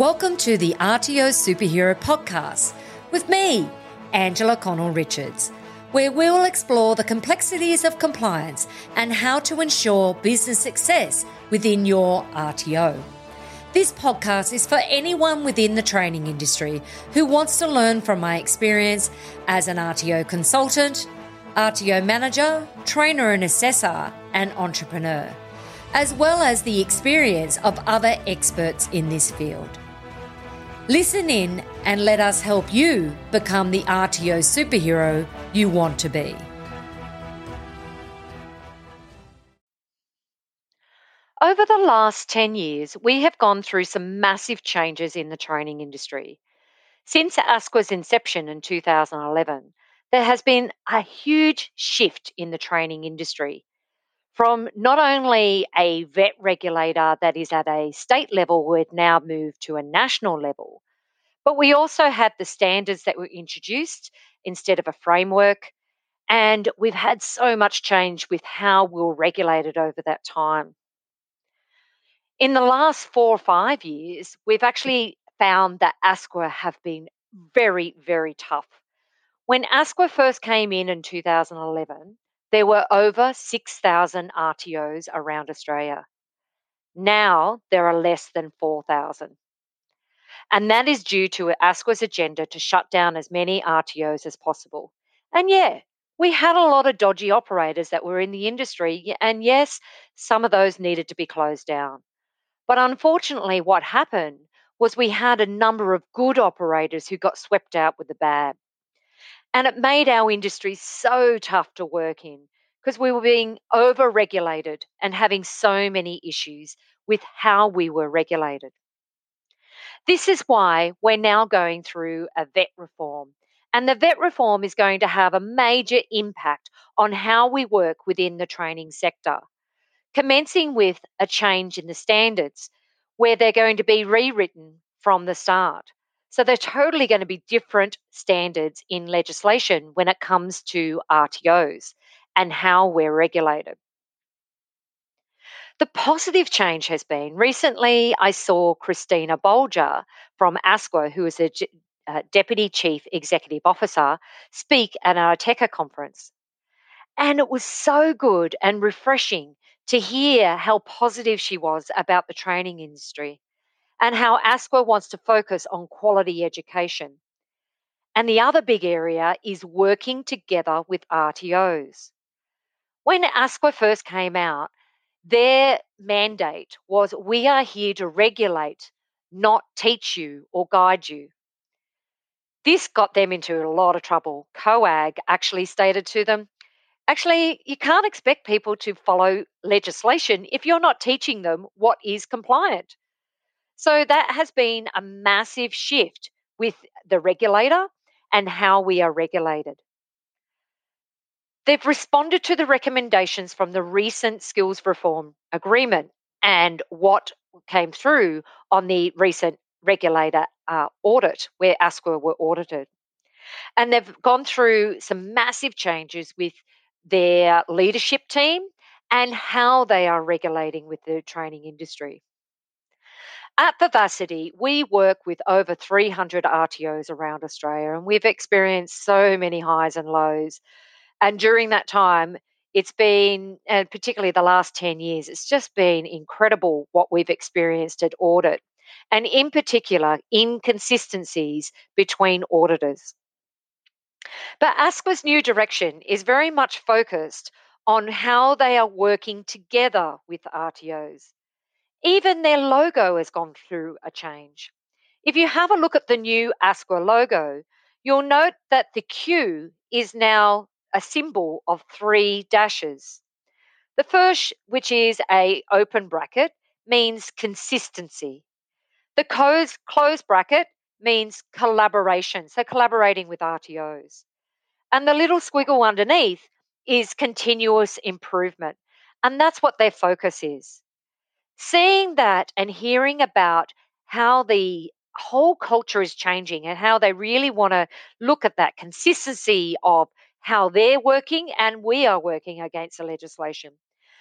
Welcome to the RTO Superhero Podcast with me, Angela Connell Richards, where we'll explore the complexities of compliance and how to ensure business success within your RTO. This podcast is for anyone within the training industry who wants to learn from my experience as an RTO consultant, RTO manager, trainer and assessor, and entrepreneur, as well as the experience of other experts in this field. Listen in and let us help you become the RTO superhero you want to be. Over the last 10 years, we have gone through some massive changes in the training industry. Since ASQA's inception in 2011, there has been a huge shift in the training industry from not only a vet regulator that is at a state level, we've now moved to a national level, but we also had the standards that were introduced instead of a framework. And we've had so much change with how we're regulated over that time. In the last four or five years, we've actually found that ASQA have been very, very tough when ASQA first came in in 2011, there were over 6,000 RTOs around Australia. Now there are less than 4,000. And that is due to ASQA's agenda to shut down as many RTOs as possible. And yeah, we had a lot of dodgy operators that were in the industry, and yes, some of those needed to be closed down. But unfortunately, what happened was we had a number of good operators who got swept out with the bad. And it made our industry so tough to work in because we were being over regulated and having so many issues with how we were regulated. This is why we're now going through a vet reform. And the vet reform is going to have a major impact on how we work within the training sector, commencing with a change in the standards where they're going to be rewritten from the start. So they're totally going to be different standards in legislation when it comes to RTOs and how we're regulated. The positive change has been recently I saw Christina Bolger from ASQA, who is a uh, Deputy Chief Executive Officer, speak at ITECA conference. And it was so good and refreshing to hear how positive she was about the training industry and how ASQA wants to focus on quality education. And the other big area is working together with RTOs. When ASQA first came out, their mandate was we are here to regulate, not teach you or guide you. This got them into a lot of trouble. COAG actually stated to them, actually, you can't expect people to follow legislation if you're not teaching them what is compliant. So that has been a massive shift with the regulator and how we are regulated. They've responded to the recommendations from the recent skills reform agreement and what came through on the recent regulator uh, audit where ASQA were audited. And they've gone through some massive changes with their leadership team and how they are regulating with the training industry. At Vivacity, we work with over 300 RTOs around Australia, and we've experienced so many highs and lows. And during that time, it's been, and particularly the last 10 years, it's just been incredible what we've experienced at audit, and in particular, inconsistencies between auditors. But ASQA's new direction is very much focused on how they are working together with RTOs. Even their logo has gone through a change. If you have a look at the new ASQA logo, you'll note that the Q is now a symbol of three dashes. The first, which is a open bracket, means consistency. The closed, closed bracket means collaboration, so collaborating with RTOs. And the little squiggle underneath is continuous improvement. And that's what their focus is seeing that and hearing about how the whole culture is changing and how they really want to look at that consistency of how they're working and we are working against the legislation,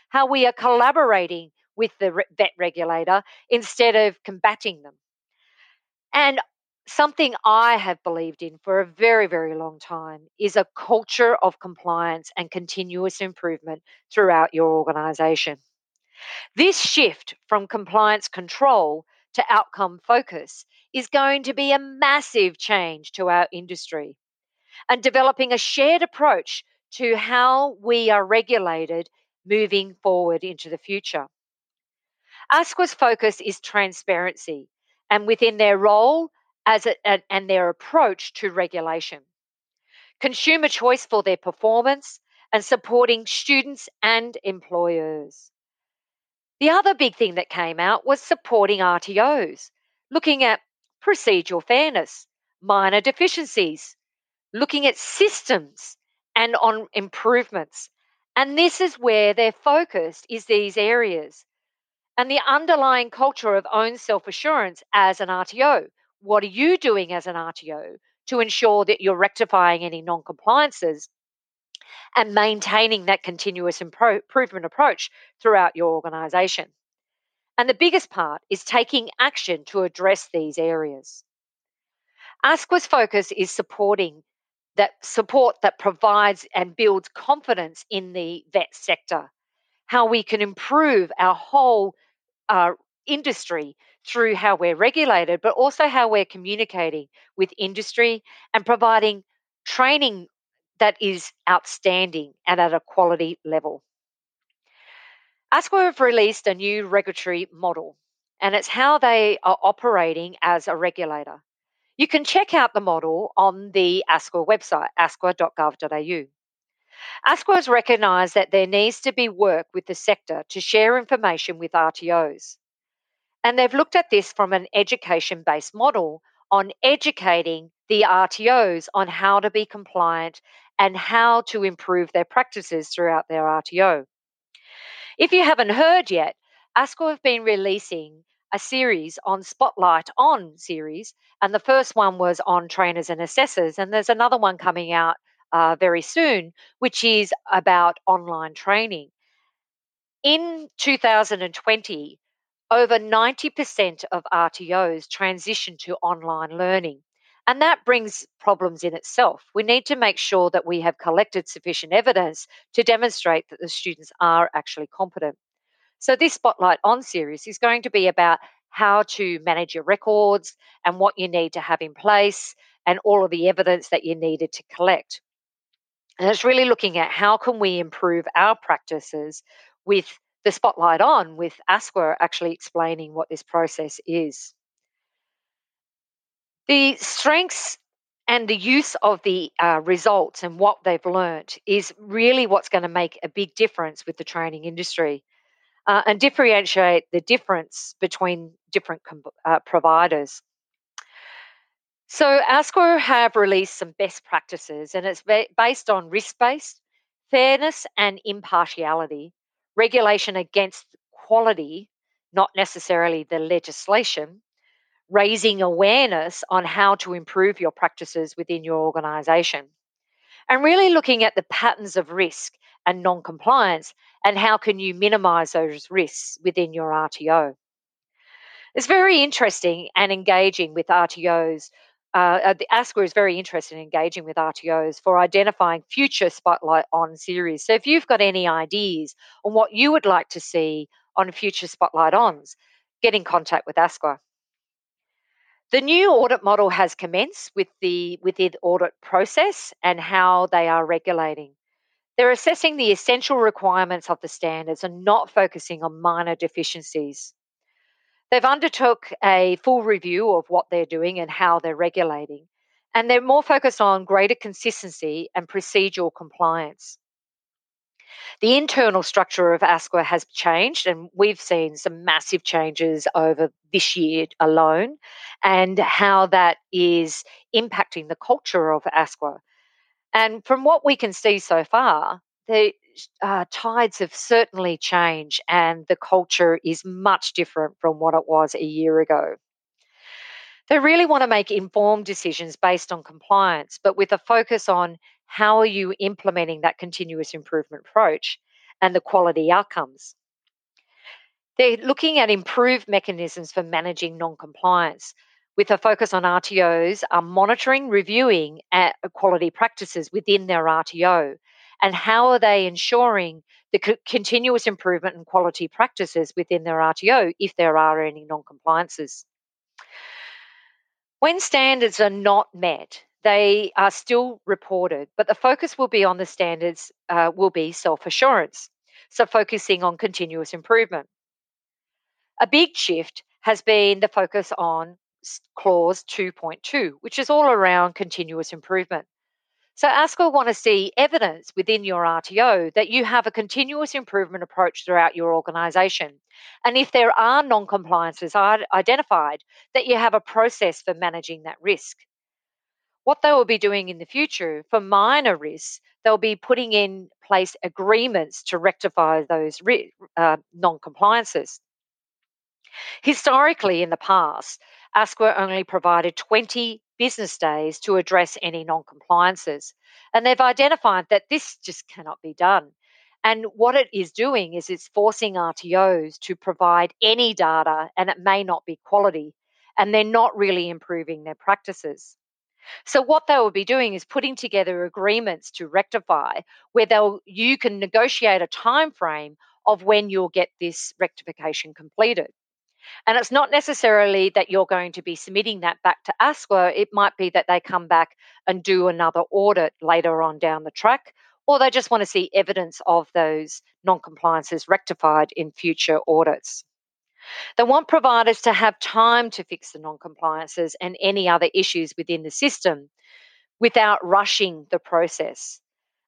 how we are collaborating with the vet regulator instead of combating them. And something I have believed in for a very, very long time is a culture of compliance and continuous improvement throughout your organization. This shift from compliance control to outcome focus is going to be a massive change to our industry. And developing a shared approach to how we are regulated moving forward into the future. ASQA's focus is transparency and within their role as a, and their approach to regulation. Consumer choice for their performance and supporting students and employers. The other big thing that came out was supporting RTOs, looking at procedural fairness, minor deficiencies, looking at systems and on improvements. And this is where they're focused is these areas. And the underlying culture of own self-assurance as an RTO. What are you doing as an RTO to ensure that you're rectifying any non-compliances and maintaining that continuous improvement approach throughout your organization? And the biggest part is taking action to address these areas. ASQA's focus is supporting that support that provides and builds confidence in the vet sector, how we can improve our whole uh, industry through how we're regulated, but also how we're communicating with industry and providing training that is outstanding and at a quality level. ASQA have released a new regulatory model, and it's how they are operating as a regulator. You can check out the model on the ASQA website, asqa.gov.au. ASQA has recognised that there needs to be work with the sector to share information with RTOs. And they've looked at this from an education based model on educating the RTOs on how to be compliant and how to improve their practices throughout their RTO. If you haven't heard yet, ASQA have been releasing a series on Spotlight On series, and the first one was on trainers and assessors, and there's another one coming out uh, very soon, which is about online training. In 2020, over 90% of RTOs transition to online learning. And that brings problems in itself. We need to make sure that we have collected sufficient evidence to demonstrate that the students are actually competent. So, this Spotlight On series is going to be about how to manage your records and what you need to have in place and all of the evidence that you needed to collect. And it's really looking at how can we improve our practices with the spotlight on, with ASQA actually explaining what this process is. The strengths and the use of the uh, results and what they've learnt is really what's going to make a big difference with the training industry uh, and differentiate the difference between different com- uh, providers. So, ASQA have released some best practices, and it's ba- based on risk based, fairness, and impartiality, regulation against quality, not necessarily the legislation, raising awareness on how to improve your practices within your organisation, and really looking at the patterns of risk and non-compliance and how can you minimize those risks within your RTO. It's very interesting and engaging with RTOs. Uh, uh, the ASQA is very interested in engaging with RTOs for identifying future Spotlight On series. So if you've got any ideas on what you would like to see on future Spotlight Ons, get in contact with ASQA. The new audit model has commenced with the audit process and how they are regulating. They're assessing the essential requirements of the standards and not focusing on minor deficiencies. They've undertook a full review of what they're doing and how they're regulating, and they're more focused on greater consistency and procedural compliance. The internal structure of ASQA has changed, and we've seen some massive changes over this year alone, and how that is impacting the culture of ASQA. And from what we can see so far, the uh, tides have certainly changed and the culture is much different from what it was a year ago. They really want to make informed decisions based on compliance, but with a focus on how are you implementing that continuous improvement approach and the quality outcomes. They're looking at improved mechanisms for managing non compliance, with a focus on RTOs are monitoring, reviewing uh, quality practices within their RTO and how are they ensuring the co- continuous improvement and quality practices within their RTO if there are any non compliances. When standards are not met, they are still reported, but the focus will be on the standards, uh, will be self assurance. So, focusing on continuous improvement. A big shift has been the focus on clause 2.2, which is all around continuous improvement. So ASQA want to see evidence within your RTO that you have a continuous improvement approach throughout your organization. And if there are non-compliances identified, that you have a process for managing that risk. What they will be doing in the future for minor risks, they'll be putting in place agreements to rectify those uh, non-compliances. Historically, in the past, ASQA only provided 20 business days to address any non compliances. And they've identified that this just cannot be done. And what it is doing is it's forcing RTOs to provide any data, and it may not be quality, and they're not really improving their practices. So what they will be doing is putting together agreements to rectify where they'll you can negotiate a time frame of when you'll get this rectification completed. And it's not necessarily that you're going to be submitting that back to ASQA. It might be that they come back and do another audit later on down the track, or they just want to see evidence of those non compliances rectified in future audits. They want providers to have time to fix the non compliances and any other issues within the system without rushing the process.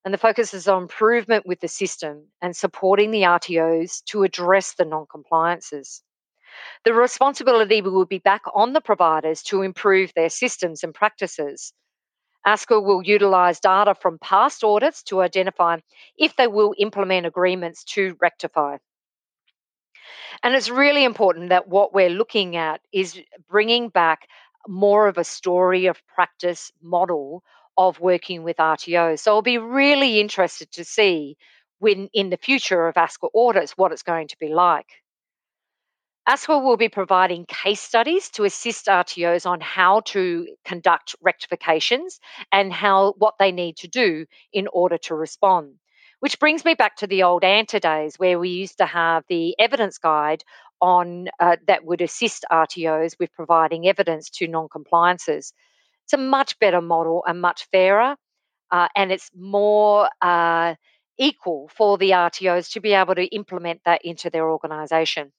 And the focus is on improvement with the system and supporting the RTOs to address the non compliances. The responsibility will be back on the providers to improve their systems and practices. ASQA will utilise data from past audits to identify if they will implement agreements to rectify. And it's really important that what we're looking at is bringing back more of a story of practice model of working with RTOs. So I'll be really interested to see when in the future of ASQA audits what it's going to be like. ASQA will be providing case studies to assist RTOs on how to conduct rectifications and how what they need to do in order to respond. Which brings me back to the old ANTA days where we used to have the evidence guide on uh, that would assist RTOs with providing evidence to non-compliances. It's a much better model and much fairer, uh, and it's more uh, equal for the RTOs to be able to implement that into their organisation.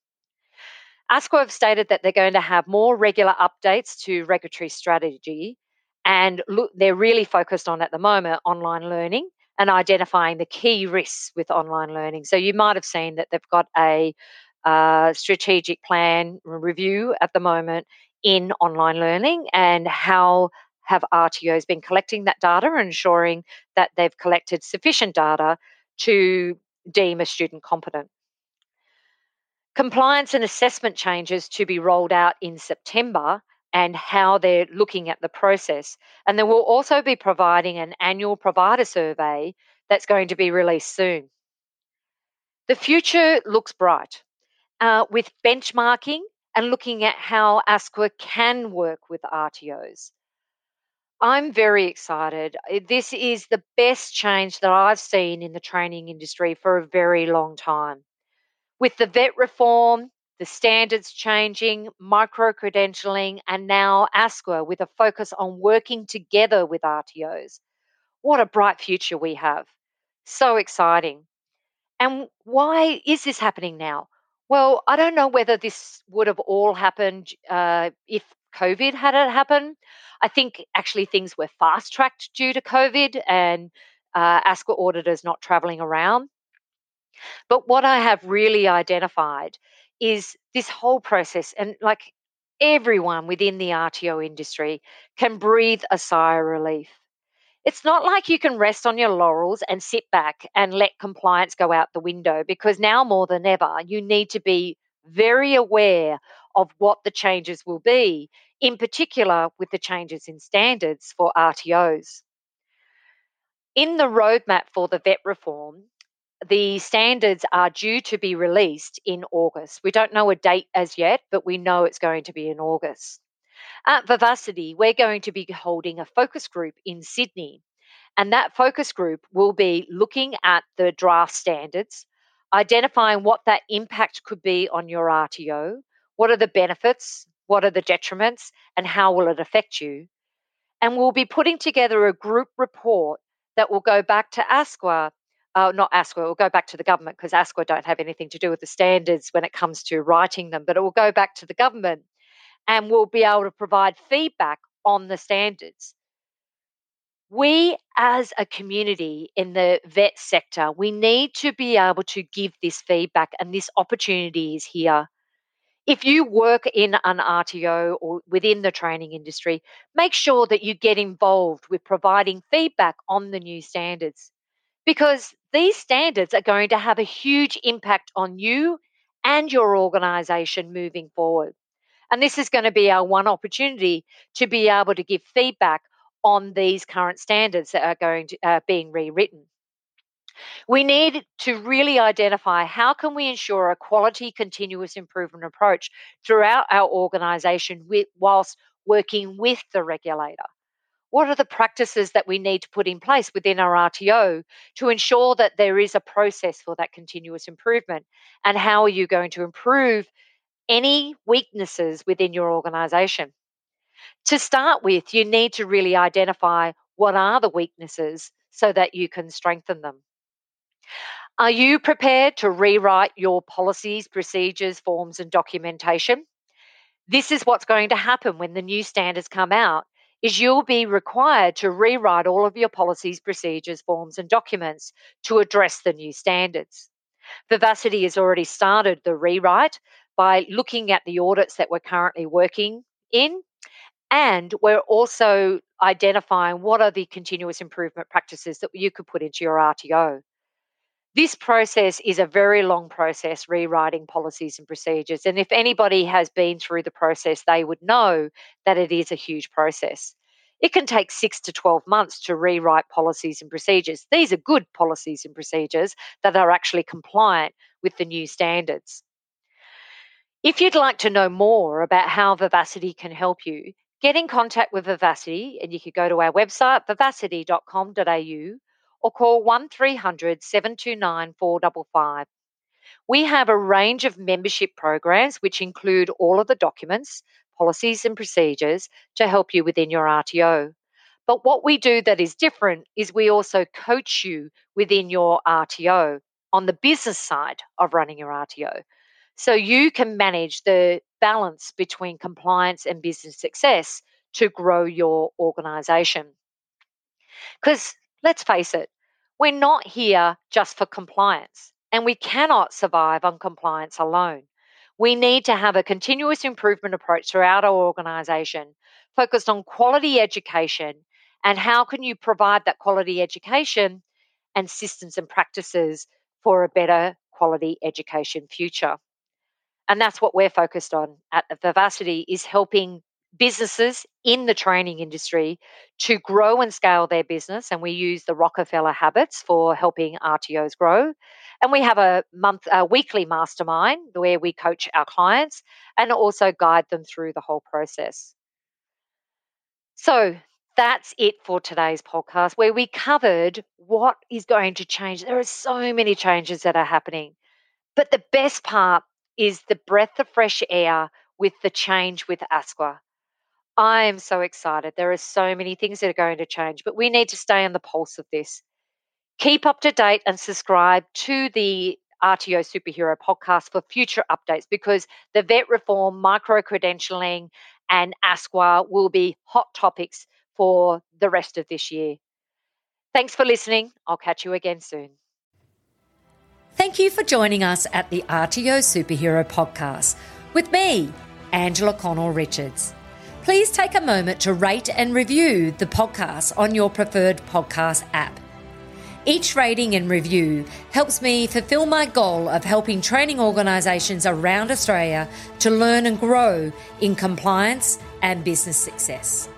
ASQA have stated that they're going to have more regular updates to regulatory strategy, and look, they're really focused on at the moment online learning and identifying the key risks with online learning. So you might have seen that they've got a uh, strategic plan review at the moment in online learning and how have RTOs been collecting that data and ensuring that they've collected sufficient data to deem a student competent. Compliance and assessment changes to be rolled out in September and how they're looking at the process. And then we'll also be providing an annual provider survey that's going to be released soon. The future looks bright uh, with benchmarking and looking at how ASQA can work with RTOs. I'm very excited. This is the best change that I've seen in the training industry for a very long time. With the vet reform, the standards changing, micro credentialing, and now ASQA with a focus on working together with RTOs. What a bright future we have. So exciting. And why is this happening now? Well, I don't know whether this would have all happened uh, if COVID had it happen. I think actually things were fast tracked due to COVID and uh, ASQA auditors not traveling around. But what I have really identified is this whole process, and like everyone within the RTO industry can breathe a sigh of relief. It's not like you can rest on your laurels and sit back and let compliance go out the window because now more than ever, you need to be very aware of what the changes will be, in particular with the changes in standards for RTOs. In the roadmap for the vet reform, the standards are due to be released in August. We don't know a date as yet, but we know it's going to be in August. At Vivacity, we're going to be holding a focus group in Sydney. And that focus group will be looking at the draft standards, identifying what that impact could be on your RTO, what are the benefits, what are the detriments, and how will it affect you. And we'll be putting together a group report that will go back to ASQA uh, not ASQA, it will go back to the government because ASQA don't have anything to do with the standards when it comes to writing them, but it will go back to the government and we'll be able to provide feedback on the standards. We as a community in the vet sector, we need to be able to give this feedback and this opportunity is here. If you work in an RTO or within the training industry, make sure that you get involved with providing feedback on the new standards because these standards are going to have a huge impact on you and your organization moving forward. And this is going to be our one opportunity to be able to give feedback on these current standards that are going to uh, being rewritten. We need to really identify how can we ensure a quality continuous improvement approach throughout our organization with, whilst working with the regulator what are the practices that we need to put in place within our RTO to ensure that there is a process for that continuous improvement? And how are you going to improve any weaknesses within your organization? To start with, you need to really identify what are the weaknesses so that you can strengthen them. Are you prepared to rewrite your policies, procedures, forms, and documentation? This is what's going to happen when the new standards come out is you'll be required to rewrite all of your policies, procedures, forms, and documents to address the new standards. Vivacity has already started the rewrite by looking at the audits that we're currently working in. And we're also identifying what are the continuous improvement practices that you could put into your RTO. This process is a very long process, rewriting policies and procedures. And if anybody has been through the process, they would know that it is a huge process. It can take six to 12 months to rewrite policies and procedures. These are good policies and procedures that are actually compliant with the new standards. If you'd like to know more about how Vivacity can help you, get in contact with Vivacity and you could go to our website, vivacity.com.au or call 1300 729 455. We have a range of membership programs which include all of the documents, policies, and procedures to help you within your RTO. But what we do that is different is we also coach you within your RTO on the business side of running your RTO. So you can manage the balance between compliance and business success to grow your organization. Because let's face it, we're not here just for compliance, and we cannot survive on compliance alone. We need to have a continuous improvement approach throughout our organization focused on quality education and how can you provide that quality education and systems and practices for a better quality education future. And that's what we're focused on at Vivacity is helping businesses in the training industry to grow and scale their business. And we use the Rockefeller habits for helping RTOs grow. And we have a month, a weekly mastermind where we coach our clients and also guide them through the whole process. So that's it for today's podcast, where we covered what is going to change. There are so many changes that are happening. But the best part is the breath of fresh air with the change with ASQA. I am so excited. There are so many things that are going to change, but we need to stay on the pulse of this. Keep up to date and subscribe to the RTO Superhero podcast for future updates because the vet reform, micro credentialing, and ASQA will be hot topics for the rest of this year. Thanks for listening. I'll catch you again soon. Thank you for joining us at the RTO Superhero podcast with me, Angela Connell Richards please take a moment to rate and review the podcast on your preferred podcast app. Each rating and review helps me fulfill my goal of helping training organisations around Australia to learn and grow in compliance and business success.